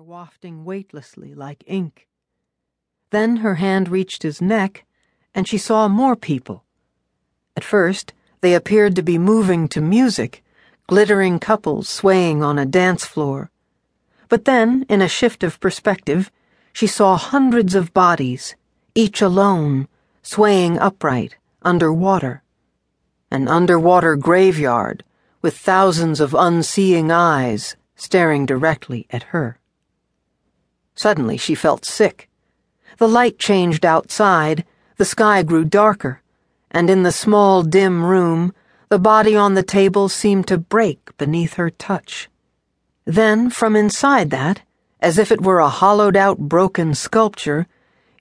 air wafting weightlessly like ink. Then her hand reached his neck, and she saw more people. At first, they appeared to be moving to music, glittering couples swaying on a dance floor. But then, in a shift of perspective, she saw hundreds of bodies, each alone, swaying upright, underwater. An underwater graveyard with thousands of unseeing eyes staring directly at her. Suddenly she felt sick. The light changed outside, the sky grew darker, and in the small, dim room, the body on the table seemed to break beneath her touch. Then, from inside that, as if it were a hollowed out broken sculpture,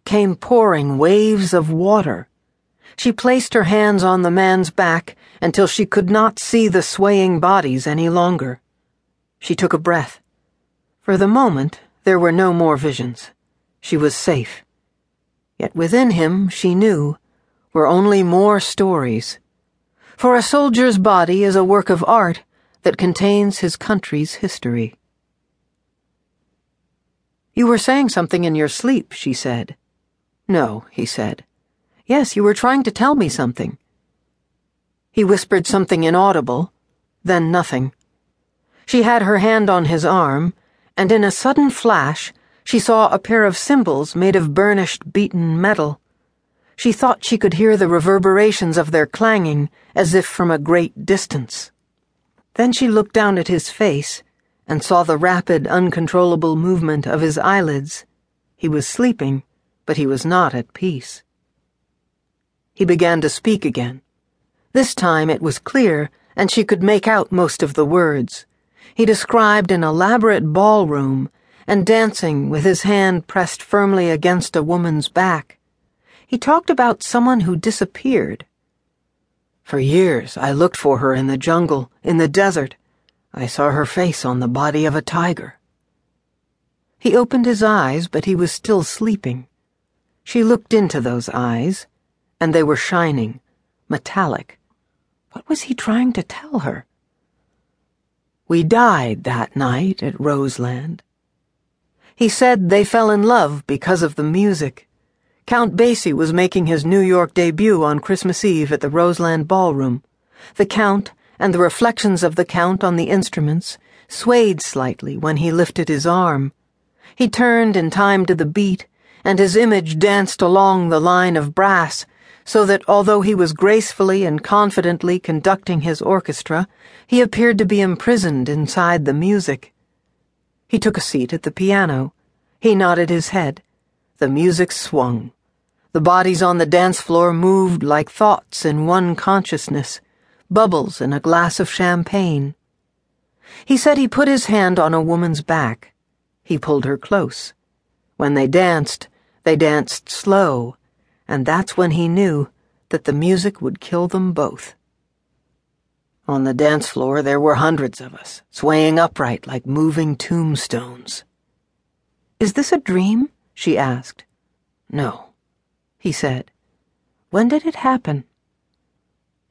came pouring waves of water. She placed her hands on the man's back until she could not see the swaying bodies any longer. She took a breath. For the moment, there were no more visions. She was safe. Yet within him, she knew, were only more stories. For a soldier's body is a work of art that contains his country's history. You were saying something in your sleep, she said. No, he said. Yes, you were trying to tell me something. He whispered something inaudible, then nothing. She had her hand on his arm, and in a sudden flash, she saw a pair of cymbals made of burnished, beaten metal. She thought she could hear the reverberations of their clanging as if from a great distance. Then she looked down at his face and saw the rapid, uncontrollable movement of his eyelids. He was sleeping, but he was not at peace. He began to speak again. This time it was clear, and she could make out most of the words. He described an elaborate ballroom and dancing with his hand pressed firmly against a woman's back. He talked about someone who disappeared. For years I looked for her in the jungle, in the desert. I saw her face on the body of a tiger. He opened his eyes, but he was still sleeping. She looked into those eyes, and they were shining, metallic. What was he trying to tell her? We died that night at Roseland. He said they fell in love because of the music. Count Basie was making his New York debut on Christmas Eve at the Roseland Ballroom. The Count and the reflections of the Count on the instruments swayed slightly when he lifted his arm. He turned in time to the beat, and his image danced along the line of brass so that although he was gracefully and confidently conducting his orchestra, he appeared to be imprisoned inside the music. He took a seat at the piano. He nodded his head. The music swung. The bodies on the dance floor moved like thoughts in one consciousness, bubbles in a glass of champagne. He said he put his hand on a woman's back. He pulled her close. When they danced, they danced slow and that's when he knew that the music would kill them both. On the dance floor, there were hundreds of us, swaying upright like moving tombstones. Is this a dream? she asked. No, he said. When did it happen?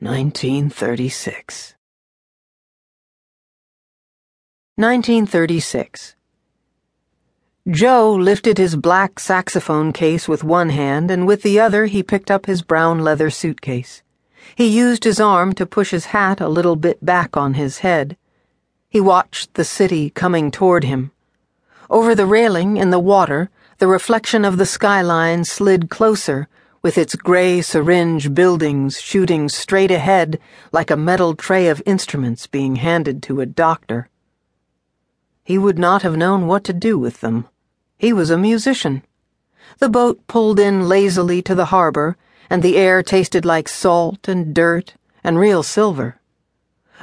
1936. 1936. Joe lifted his black saxophone case with one hand, and with the other he picked up his brown leather suitcase. He used his arm to push his hat a little bit back on his head. He watched the city coming toward him. Over the railing, in the water, the reflection of the skyline slid closer, with its gray syringe buildings shooting straight ahead like a metal tray of instruments being handed to a doctor. He would not have known what to do with them. He was a musician. The boat pulled in lazily to the harbor, and the air tasted like salt and dirt and real silver.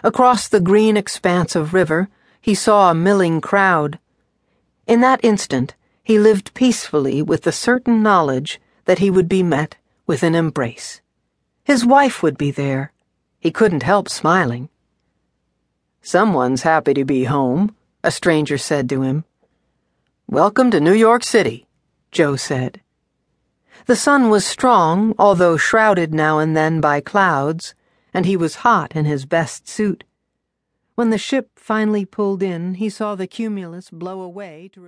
Across the green expanse of river, he saw a milling crowd. In that instant, he lived peacefully with the certain knowledge that he would be met with an embrace. His wife would be there. He couldn't help smiling. Someone's happy to be home, a stranger said to him. Welcome to New York City, Joe said. The sun was strong, although shrouded now and then by clouds, and he was hot in his best suit. When the ship finally pulled in, he saw the cumulus blow away to